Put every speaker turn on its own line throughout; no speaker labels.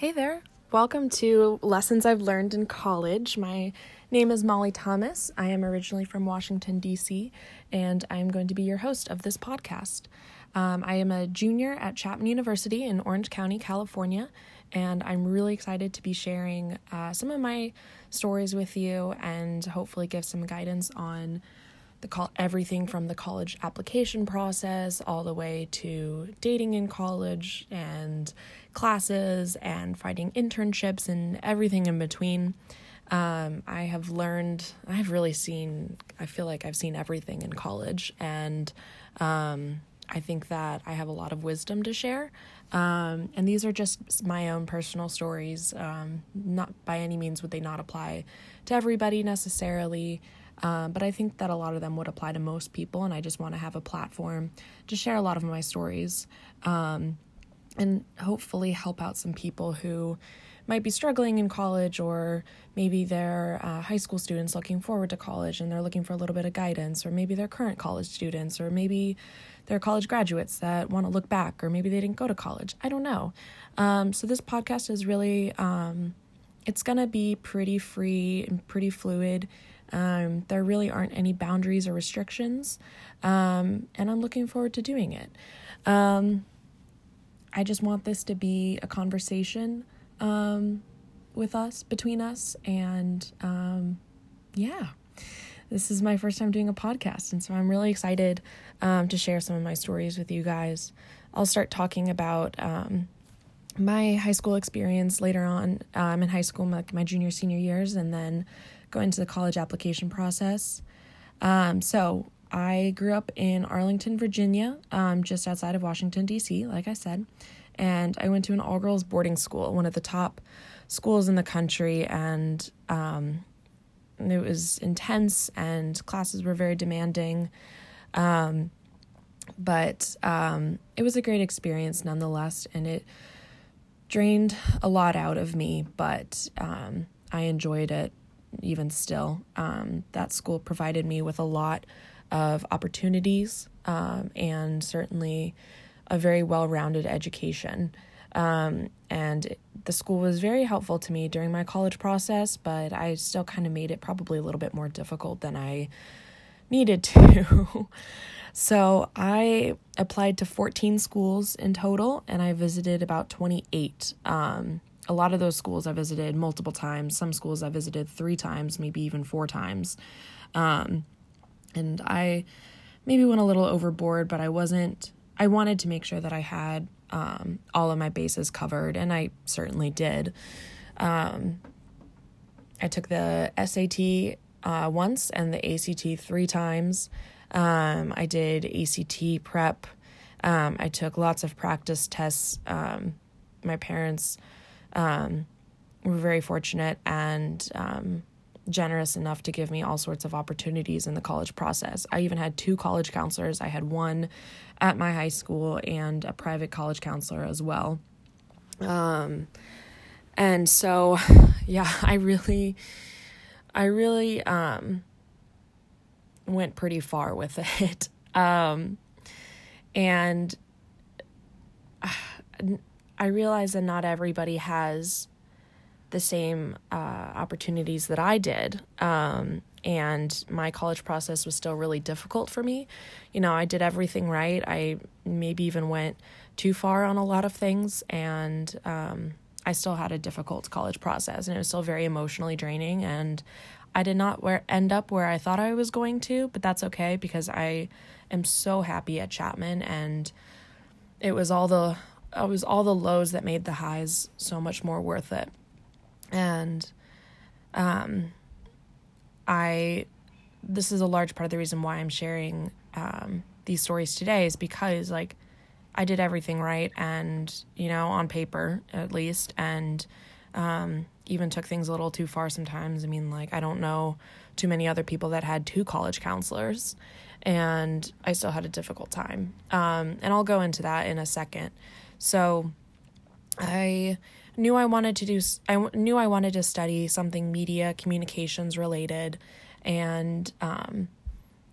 Hey there. Welcome to Lessons I've Learned in College. My name is Molly Thomas. I am originally from Washington, D.C., and I'm going to be your host of this podcast. Um, I am a junior at Chapman University in Orange County, California, and I'm really excited to be sharing uh, some of my stories with you and hopefully give some guidance on the call everything from the college application process all the way to dating in college and classes and finding internships and everything in between. Um, I have learned, I've really seen, I feel like I've seen everything in college, and um, I think that I have a lot of wisdom to share. Um, and these are just my own personal stories. Um, not by any means would they not apply to everybody necessarily. Um, but I think that a lot of them would apply to most people, and I just want to have a platform to share a lot of my stories um, and hopefully help out some people who might be struggling in college, or maybe they're uh, high school students looking forward to college and they're looking for a little bit of guidance, or maybe they're current college students, or maybe they're college graduates that want to look back, or maybe they didn't go to college. I don't know. Um, so this podcast is really, um, it's gonna be pretty free and pretty fluid. Um, there really aren't any boundaries or restrictions, um, and I'm looking forward to doing it. Um, I just want this to be a conversation um, with us, between us, and um, yeah. This is my first time doing a podcast, and so I'm really excited um, to share some of my stories with you guys. I'll start talking about my high school experience later on um, in high school, my, my junior, senior years, and then go into the college application process. Um, so I grew up in Arlington, Virginia, um, just outside of Washington, D.C., like I said. And I went to an all girls boarding school, one of the top schools in the country. And um, it was intense, and classes were very demanding. Um, but um, it was a great experience nonetheless. And it drained a lot out of me, but um, I enjoyed it even still. Um, that school provided me with a lot of opportunities um, and certainly a very well rounded education. Um, and the school was very helpful to me during my college process, but I still kind of made it probably a little bit more difficult than I needed to. so I applied to 14 schools in total and I visited about 28. Um, a lot of those schools I visited multiple times. Some schools I visited three times, maybe even four times. Um, and I maybe went a little overboard, but I wasn't, I wanted to make sure that I had um, all of my bases covered, and I certainly did. Um, I took the SAT uh, once and the ACT three times. Um, I did ACT prep. Um, I took lots of practice tests. Um, my parents um, were very fortunate and um, generous enough to give me all sorts of opportunities in the college process. I even had two college counselors. I had one at my high school and a private college counselor as well. Um, and so, yeah, I really, I really um, went pretty far with it. Um, and I realize that not everybody has the same uh, opportunities that I did. Um, and my college process was still really difficult for me. You know, I did everything right. I maybe even went too far on a lot of things, and um, I still had a difficult college process, and it was still very emotionally draining. And I did not where, end up where I thought I was going to, but that's okay because I am so happy at Chapman, and it was all the it was all the lows that made the highs so much more worth it. And um, I, this is a large part of the reason why I'm sharing um, these stories today is because like I did everything right and you know on paper at least and um, even took things a little too far sometimes. I mean like I don't know too many other people that had two college counselors and I still had a difficult time. Um, and I'll go into that in a second. So I knew I wanted to do I knew I wanted to study something media communications related and um,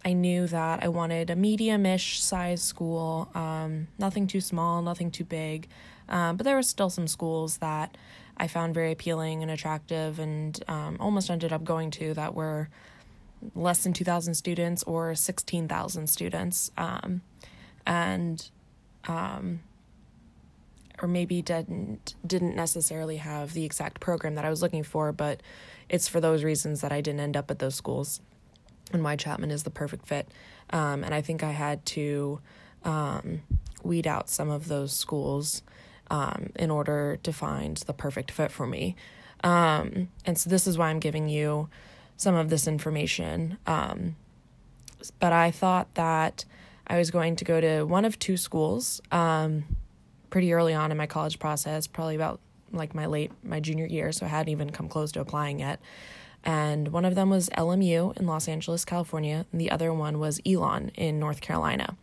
I knew that I wanted a medium-ish size school, um, nothing too small, nothing too big. Um, but there were still some schools that I found very appealing and attractive and um, almost ended up going to that were less than 2,000 students or 16,000 students. Um, and um, or maybe didn't didn't necessarily have the exact program that I was looking for, but it's for those reasons that I didn't end up at those schools. And why Chapman is the perfect fit. Um, and I think I had to um, weed out some of those schools um, in order to find the perfect fit for me. Um, and so this is why I'm giving you some of this information. Um, but I thought that I was going to go to one of two schools um, pretty early on in my college process, probably about like my late my junior year, so I hadn't even come close to applying yet. And one of them was LMU in Los Angeles, California, and the other one was Elon in North Carolina.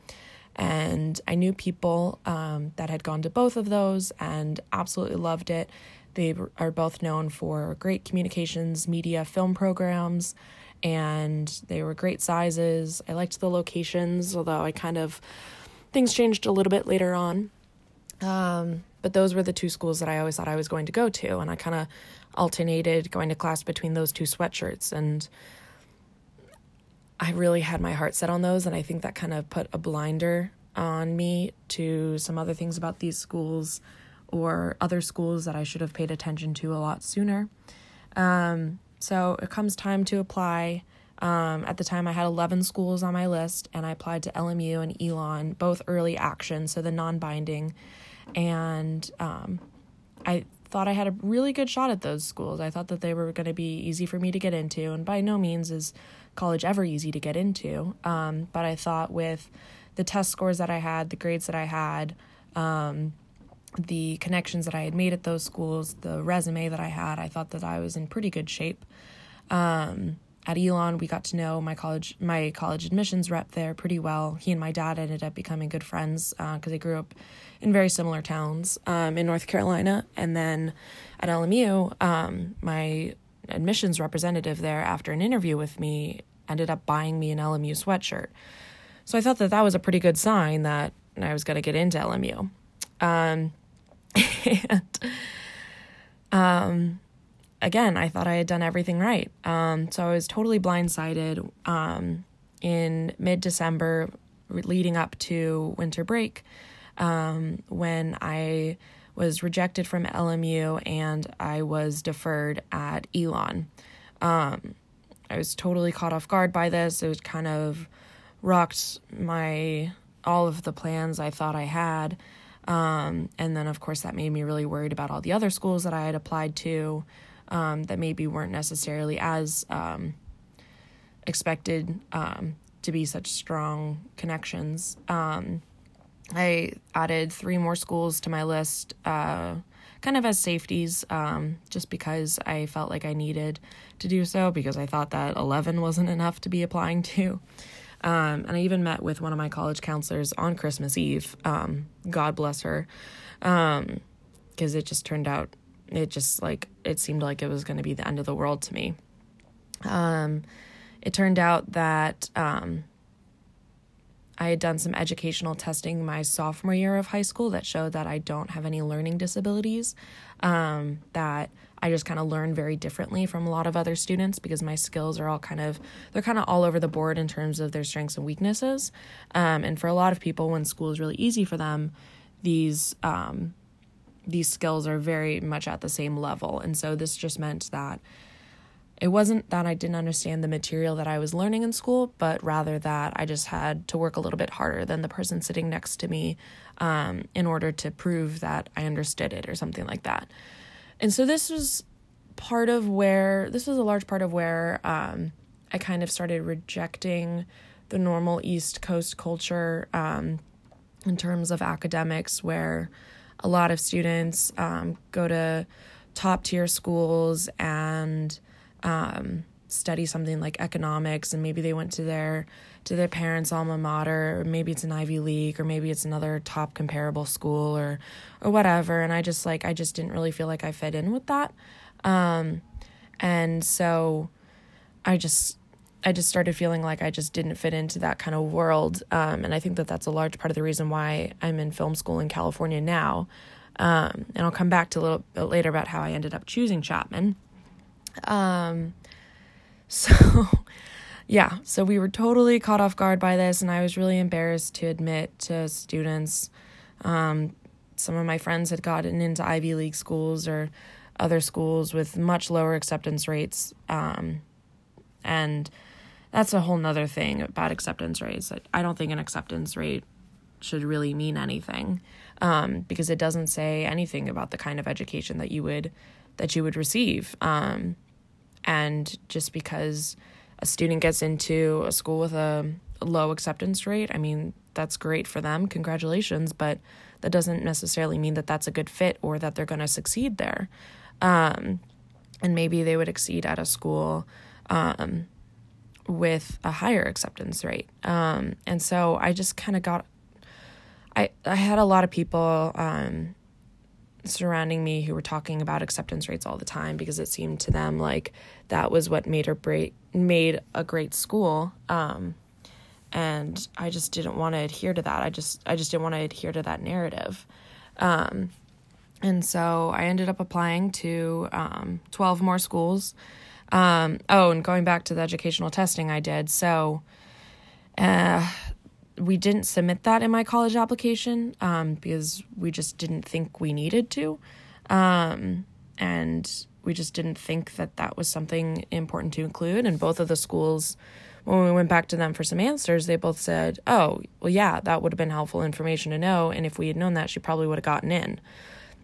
And I knew people um, that had gone to both of those and absolutely loved it. They are both known for great communications, media, film programs, and they were great sizes. I liked the locations, although I kind of things changed a little bit later on. Um, but those were the two schools that I always thought I was going to go to, and I kind of alternated going to class between those two sweatshirts and I really had my heart set on those, and I think that kind of put a blinder on me to some other things about these schools or other schools that I should have paid attention to a lot sooner. Um, so it comes time to apply. Um, at the time, I had 11 schools on my list, and I applied to LMU and Elon, both early action, so the non binding. And um, I thought I had a really good shot at those schools. I thought that they were going to be easy for me to get into, and by no means is college ever easy to get into. Um, but I thought with the test scores that I had, the grades that I had, um, the connections that I had made at those schools, the resume that I had, I thought that I was in pretty good shape. Um, at Elon, we got to know my college my college admissions rep there pretty well. He and my dad ended up becoming good friends because uh, they grew up in very similar towns um, in North Carolina. And then at LMU, um, my admissions representative there, after an interview with me, ended up buying me an LMU sweatshirt. So I thought that that was a pretty good sign that I was going to get into LMU. Um, and um, again, I thought I had done everything right. Um, so I was totally blindsided um, in mid December, leading up to winter break, um, when I was rejected from LMU and I was deferred at Elon. Um, I was totally caught off guard by this. It was kind of rocked my all of the plans I thought I had. Um, and then, of course, that made me really worried about all the other schools that I had applied to um, that maybe weren't necessarily as um, expected um, to be such strong connections. Um, I added three more schools to my list, uh, kind of as safeties, um, just because I felt like I needed to do so because I thought that 11 wasn't enough to be applying to. Um, and I even met with one of my college counselors on Christmas Eve. Um, God bless her. Because um, it just turned out, it just like, it seemed like it was going to be the end of the world to me. Um, it turned out that um, I had done some educational testing my sophomore year of high school that showed that I don't have any learning disabilities, um, that I just kind of learn very differently from a lot of other students because my skills are all kind of, they're kind of all over the board in terms of their strengths and weaknesses. Um, and for a lot of people, when school is really easy for them, these, um, these skills are very much at the same level. And so this just meant that it wasn't that I didn't understand the material that I was learning in school, but rather that I just had to work a little bit harder than the person sitting next to me um, in order to prove that I understood it or something like that. And so this was part of where, this was a large part of where um, I kind of started rejecting the normal East Coast culture um, in terms of academics, where a lot of students um, go to top tier schools and um, study something like economics and maybe they went to their to their parents alma mater or maybe it's an ivy league or maybe it's another top comparable school or or whatever and i just like i just didn't really feel like i fit in with that. Um, and so i just i just started feeling like i just didn't fit into that kind of world um, and i think that that's a large part of the reason why i'm in film school in california now Um, and I'll come back to a little bit later about how I ended up choosing Chapman. Um, so, yeah, so we were totally caught off guard by this, and I was really embarrassed to admit to students. Um, some of my friends had gotten into Ivy League schools or other schools with much lower acceptance rates. Um, and that's a whole nother thing about acceptance rates. I don't think an acceptance rate should really mean anything um, because it doesn't say anything about the kind of education that you would that you would receive. Um, and just because a student gets into a school with a low acceptance rate, I mean that's great for them. Congratulations, but that doesn't necessarily mean that that's a good fit or that they're going to succeed there. Um, and maybe they would exceed at a school um, with a higher acceptance rate. Um, and so I just kind of got, I, I had a lot of people um, surrounding me who were talking about acceptance rates all the time because it seemed to them like that was what made or break, made a great school. Um, and I just didn't want to adhere to that. I just, I just didn't want to adhere to that narrative. Um, and so I ended up applying to um, 12 more schools um, oh, and going back to the educational testing I did. So uh, we didn't submit that in my college application um, because we just didn't think we needed to. Um, and we just didn't think that that was something important to include. And both of the schools, when we went back to them for some answers, they both said, oh, well, yeah, that would have been helpful information to know. And if we had known that, she probably would have gotten in.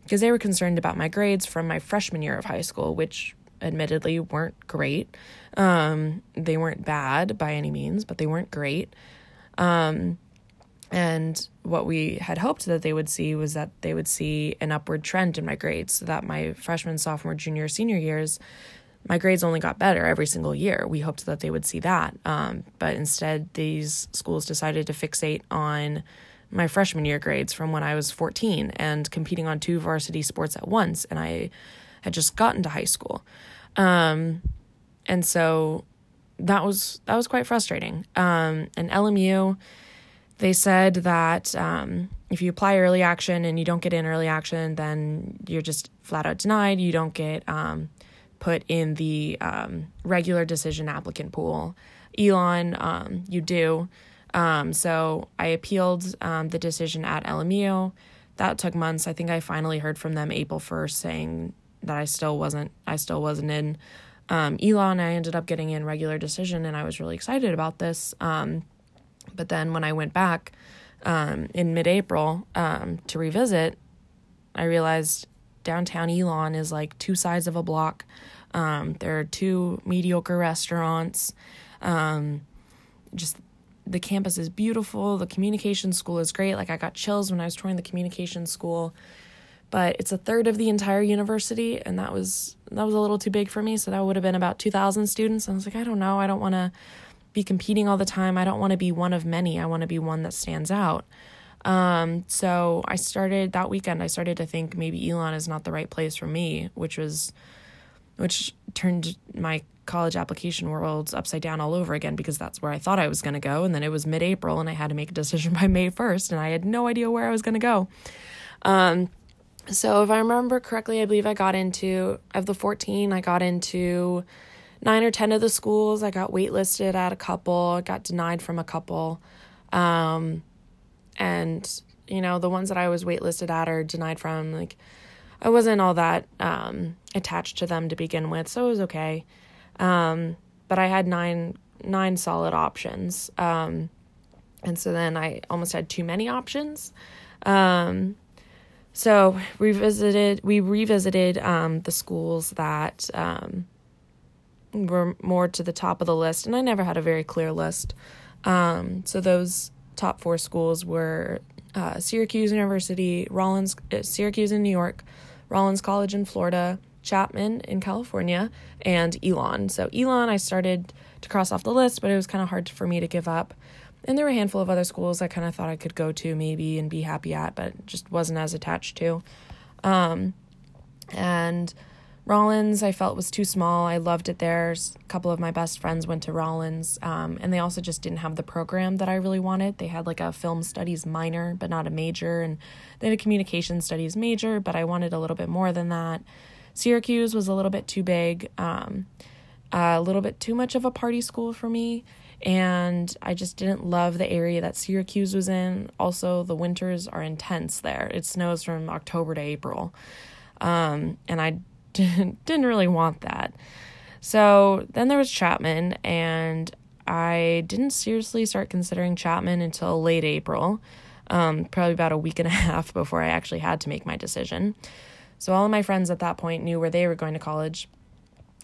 Because they were concerned about my grades from my freshman year of high school, which admittedly weren't great. Um, they weren't bad by any means, but they weren't great. Um, and what we had hoped that they would see was that they would see an upward trend in my grades, so that my freshman, sophomore, junior, senior years, my grades only got better every single year. We hoped that they would see that. Um, but instead, these schools decided to fixate on my freshman year grades from when I was 14 and competing on two varsity sports at once. And I had just gotten to high school. Um, and so that was that was quite frustrating. Um, and LMU, they said that um, if you apply early action and you don't get in early action, then you're just flat out denied. You don't get um, put in the um, regular decision applicant pool. Elon, um, you do. Um, so I appealed the decision at LMU. That took months. I think I finally heard from them April 1st saying that I still wasn't I still wasn't in. Um, Elon, I ended up getting in regular decision, and I was really excited about this. Um, but then when I went back um, in mid-April um, to revisit, I realized downtown Elon is like two sides of a block. Um, there are two mediocre restaurants. Um, just the campus is beautiful. The communication school is great. Like I got chills when I was touring the communication school but it's a third of the entire university and that was that was a little too big for me. So that would have been about 2000 students. I was like i don't know. I don't want to be competing all the time. I don't want to be one of many. I want to be one that stands out. Um, so i started that weekend i started to think maybe elon is not the right place for me which was which turned my college application world upside down all over again because that's where i thought i was going to go. And then it was mid-april and i had to make a decision by may 1st and i had no idea where i was going to go. Um, so if I remember correctly, I believe I got into of the 14, I got into 9 or 10 of the schools. I got waitlisted at a couple, got denied from a couple. Um, and you know, the ones that I was waitlisted at or denied from like I wasn't all that um, attached to them to begin with, so it was okay. Um, but I had nine nine solid options. Um, and so then I almost had too many options. Um, so we revisited we revisited um, the schools that um, were more to the top of the list, and I never had a very clear list. Um, so those top four schools were uh, Syracuse University, Rollins, uh, Syracuse in New York, Rollins College in Florida, Chapman in California, and Elon. So Elon, I started to cross off the list, but it was kind of hard for me to give up. And there were a handful of other schools I kind of thought I could go to maybe and be happy at, but just wasn't as attached to. Um, and Rollins, I felt was too small. I loved it there. A couple of my best friends went to Rollins, um, and they also just didn't have the program that I really wanted. They had like a film studies minor, but not a major, and they had a communication studies major, but I wanted a little bit more than that. Syracuse was a little bit too big, um, a little bit too much of a party school for me, and I just didn't love the area that Syracuse was in. Also, the winters are intense there. It snows from October to April. Um, and I didn't, didn't really want that. So then there was Chapman, and I didn't seriously start considering Chapman until late April, um, probably about a week and a half before I actually had to make my decision. So all of my friends at that point knew where they were going to college,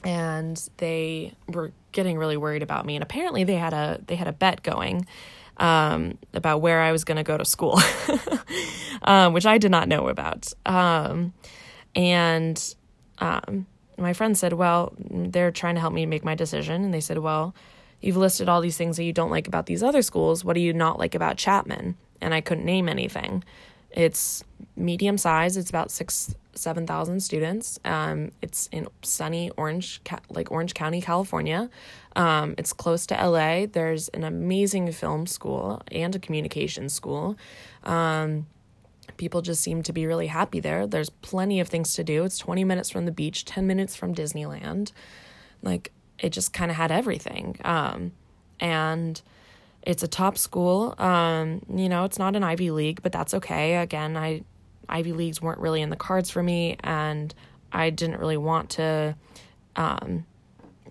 and they were getting really worried about me. And apparently they had a they had a bet going um, about where I was going to go to school, um, which I did not know about. Um, and um, my friend said, Well, they're trying to help me make my decision. And they said, Well, you've listed all these things that you don't like about these other schools. What do you not like about Chapman? And I couldn't name anything. It's medium size. It's about six, seven thousand students. Um, it's in sunny Orange, like Orange County, California. Um, it's close to LA. There's an amazing film school and a communication school. Um, People just seem to be really happy there. There's plenty of things to do. It's 20 minutes from the beach, 10 minutes from Disneyland. Like, it just kind of had everything. Um, and it's a top school. Um, you know, it's not an Ivy League, but that's okay. Again, I Ivy Leagues weren't really in the cards for me, and I didn't really want to um,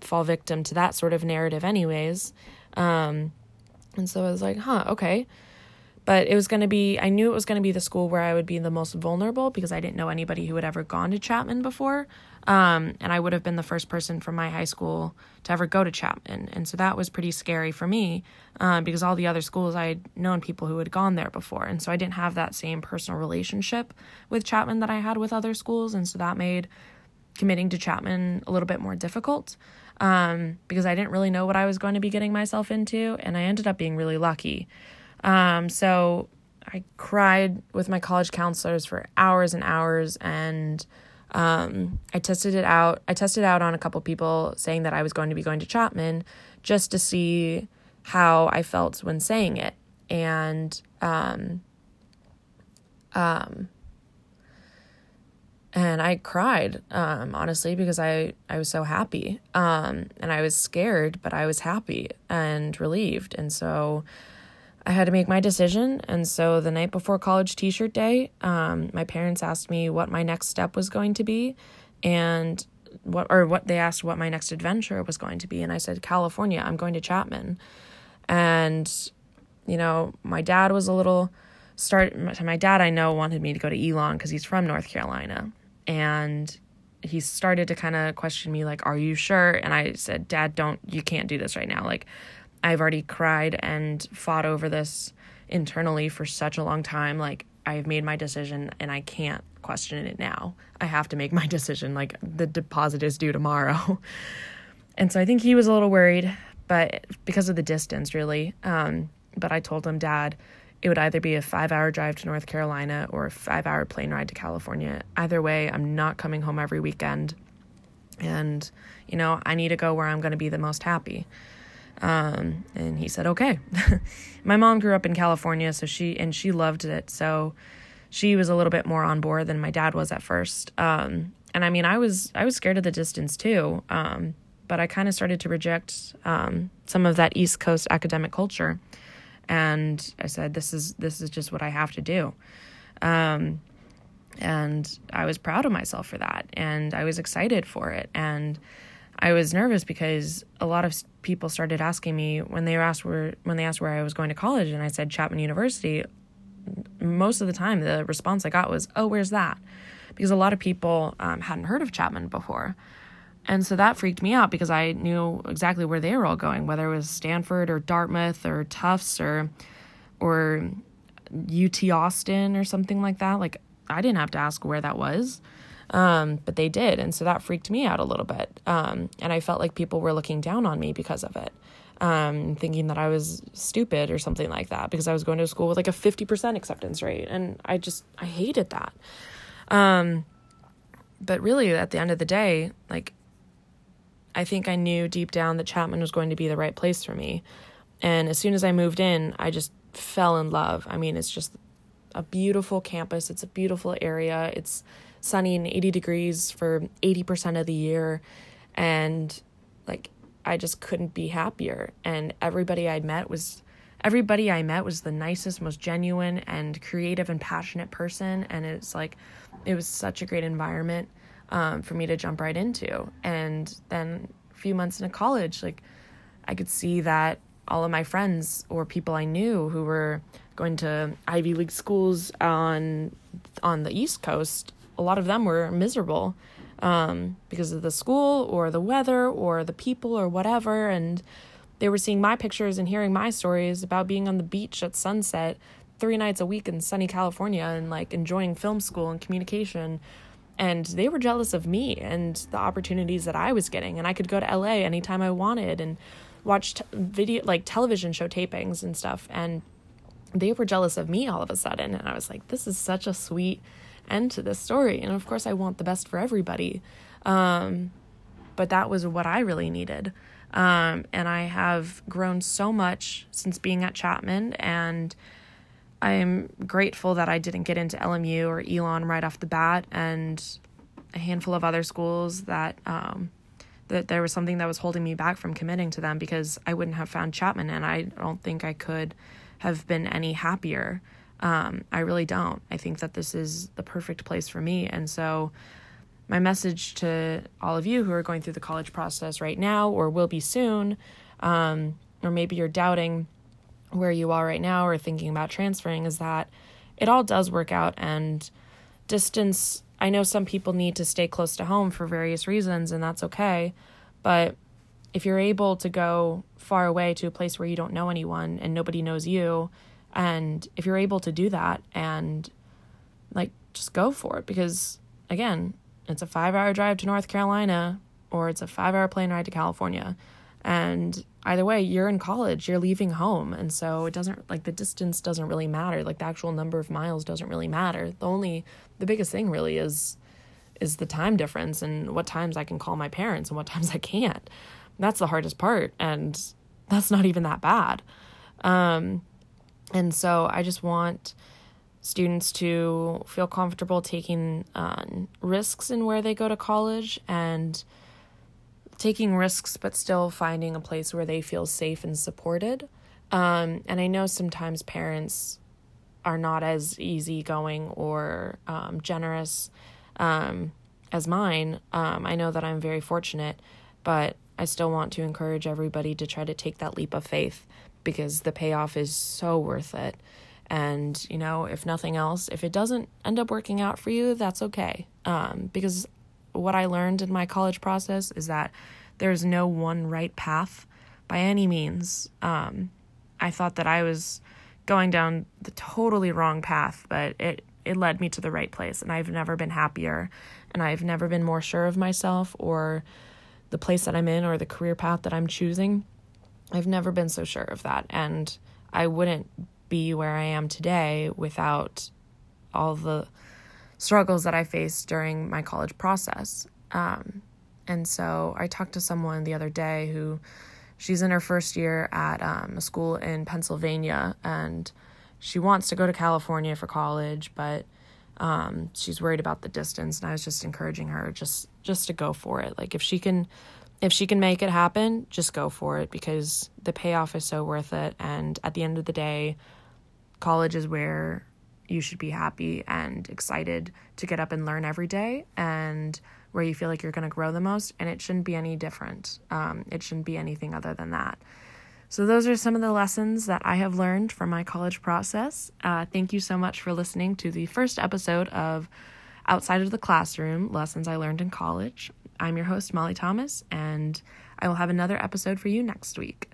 fall victim to that sort of narrative, anyways. Um, and so I was like, huh, okay but it was going to be i knew it was going to be the school where i would be the most vulnerable because i didn't know anybody who had ever gone to chapman before. Um, and i would have been the first person from my high school to ever go to chapman. And so that was pretty scary for me um, because all the other schools i had known people who had gone there before. And so i didn't have that same personal relationship with chapman that i had with other schools. And so that made committing to chapman a little bit more difficult um, because I didn't really know what I was going to be getting myself into, and I ended up being really lucky. Um, so I cried with my college counselors for hours and hours and um, I tested it out. I tested out on a couple people saying that I was going to be going to Chapman just to see how I felt when saying it. And um, um, and I cried, um, honestly, because I, I was so happy. Um, and I was scared, but I was happy and relieved. And so I had to make my decision. And so the night before college t shirt day, um, my parents asked me what my next step was going to be and what, or what they asked what my next adventure was going to be. And I said, California, I'm going to Chapman. And, you know, my dad was a little start, my dad I know wanted me to go to Elon because he's from North Carolina. And he started to kind of question me like are you sure and i said dad don't you can't do this right now like I've already cried and fought over this internally for such a long time. Like, I've made my decision and I can't question it now. I have to make my decision. Like, the deposit is due tomorrow. and so I think he was a little worried, but because of the distance, really. Um, but I told him, Dad, it would either be a five hour drive to North Carolina or a five hour plane ride to California. Either way, I'm not coming home every weekend. And, you know, I need to go where I'm going to be the most happy. Um, and he said, okay. My mom grew up in California, so she, and she loved it. So she was a little bit more on board than my dad was at first. Um, and I mean, I was, I was scared of the distance too. Um, but I kind of started to reject, um, some of that East Coast academic culture. And I said, this is, this is just what I have to do. Um, and I was proud of myself for that. And I was excited for it. And, I was nervous because a lot of people started asking me when they asked where when they asked where I was going to college, and I said Chapman University. Most of the time, the response I got was, "Oh, where's that?" Because a lot of people um, hadn't heard of Chapman before, and so that freaked me out because I knew exactly where they were all going, whether it was Stanford or Dartmouth or Tufts or or UT Austin or something like that. Like I didn't have to ask where that was. Um, but they did. And so that freaked me out a little bit. Um, and I felt like people were looking down on me because of it, um, thinking that I was stupid or something like that because I was going to school with like a 50% acceptance rate. And I just, I hated that. Um, but really, at the end of the day, like, I think I knew deep down that Chapman was going to be the right place for me. And as soon as I moved in, I just fell in love. I mean, it's just a beautiful campus, it's a beautiful area. It's sunny and 80 degrees for 80% of the year. And like, I just couldn't be happier. And everybody I'd met was everybody I met was the nicest, most genuine and creative and passionate person. And it's like, it was such a great environment um, for me to jump right into. And then a few months into college, like, I could see that all of my friends or people I knew who were going to Ivy League schools on on the East Coast, a lot of them were miserable um, because of the school or the weather or the people or whatever. And they were seeing my pictures and hearing my stories about being on the beach at sunset three nights a week in sunny California and like enjoying film school and communication. And they were jealous of me and the opportunities that I was getting. And I could go to LA anytime I wanted and watch t- video, like television show tapings and stuff. And they were jealous of me all of a sudden. And I was like, this is such a sweet end to this story. And of course, I want the best for everybody. Um, but that was what I really needed. Um, and I have grown so much since being at Chapman, and I am grateful that I didn't get into LMU or Elon right off the bat, and a handful of other schools that um, that there was something that was holding me back from committing to them because I wouldn't have found Chapman, and I don't think I could have been any happier. Um, I really don't. I think that this is the perfect place for me. And so, my message to all of you who are going through the college process right now or will be soon, um, or maybe you're doubting where you are right now or thinking about transferring, is that it all does work out. And distance, I know some people need to stay close to home for various reasons, and that's okay. But if you're able to go far away to a place where you don't know anyone and nobody knows you, and if you're able to do that and like just go for it because again, it's a 5-hour drive to North Carolina or it's a 5-hour plane ride to California. And either way, you're in college, you're leaving home. And so it doesn't like the distance doesn't really matter. Like the actual number of miles doesn't really matter. The only the biggest thing really is is the time difference and what times I can call my parents and what times I can't. That's the hardest part and that's not even that bad. Um and so I just want students to feel comfortable taking uh, risks in where they go to college and taking risks, but still finding a place where they feel safe and supported. Um, and I know sometimes parents are not as easygoing or um, generous um, as mine. Um, I know that I'm very fortunate, but I still want to encourage everybody to try to take that leap of faith because the payoff is so worth it. And, you know, if nothing else, if it doesn't end up working out for you, that's okay. Um, because what I learned in my college process is that there's no one right path by any means. Um, I thought that I was going down the totally wrong path, but it, it led me to the right place. And I've never been happier. And I've never been more sure of myself or the place that I'm in or the career path that I'm choosing. I've never been so sure of that. And I wouldn't be where I am today without all the struggles that I faced during my college process. Um, and so I talked to someone the other day who she's in her first year at um, a school in Pennsylvania and she wants to go to California for college, but um, she's worried about the distance. And I was just encouraging her just just to go for it. Like if she can if she can make it happen, just go for it because the payoff is so worth it. And at the end of the day, college is where you should be happy and excited to get up and learn every day and where you feel like you're going to grow the most. And it shouldn't be any different. Um, it shouldn't be anything other than that. So, those are some of the lessons that I have learned from my college process. Uh, thank you so much for listening to the first episode of Outside of the Classroom Lessons I Learned in College. I'm your host, Molly Thomas, and I will have another episode for you next week.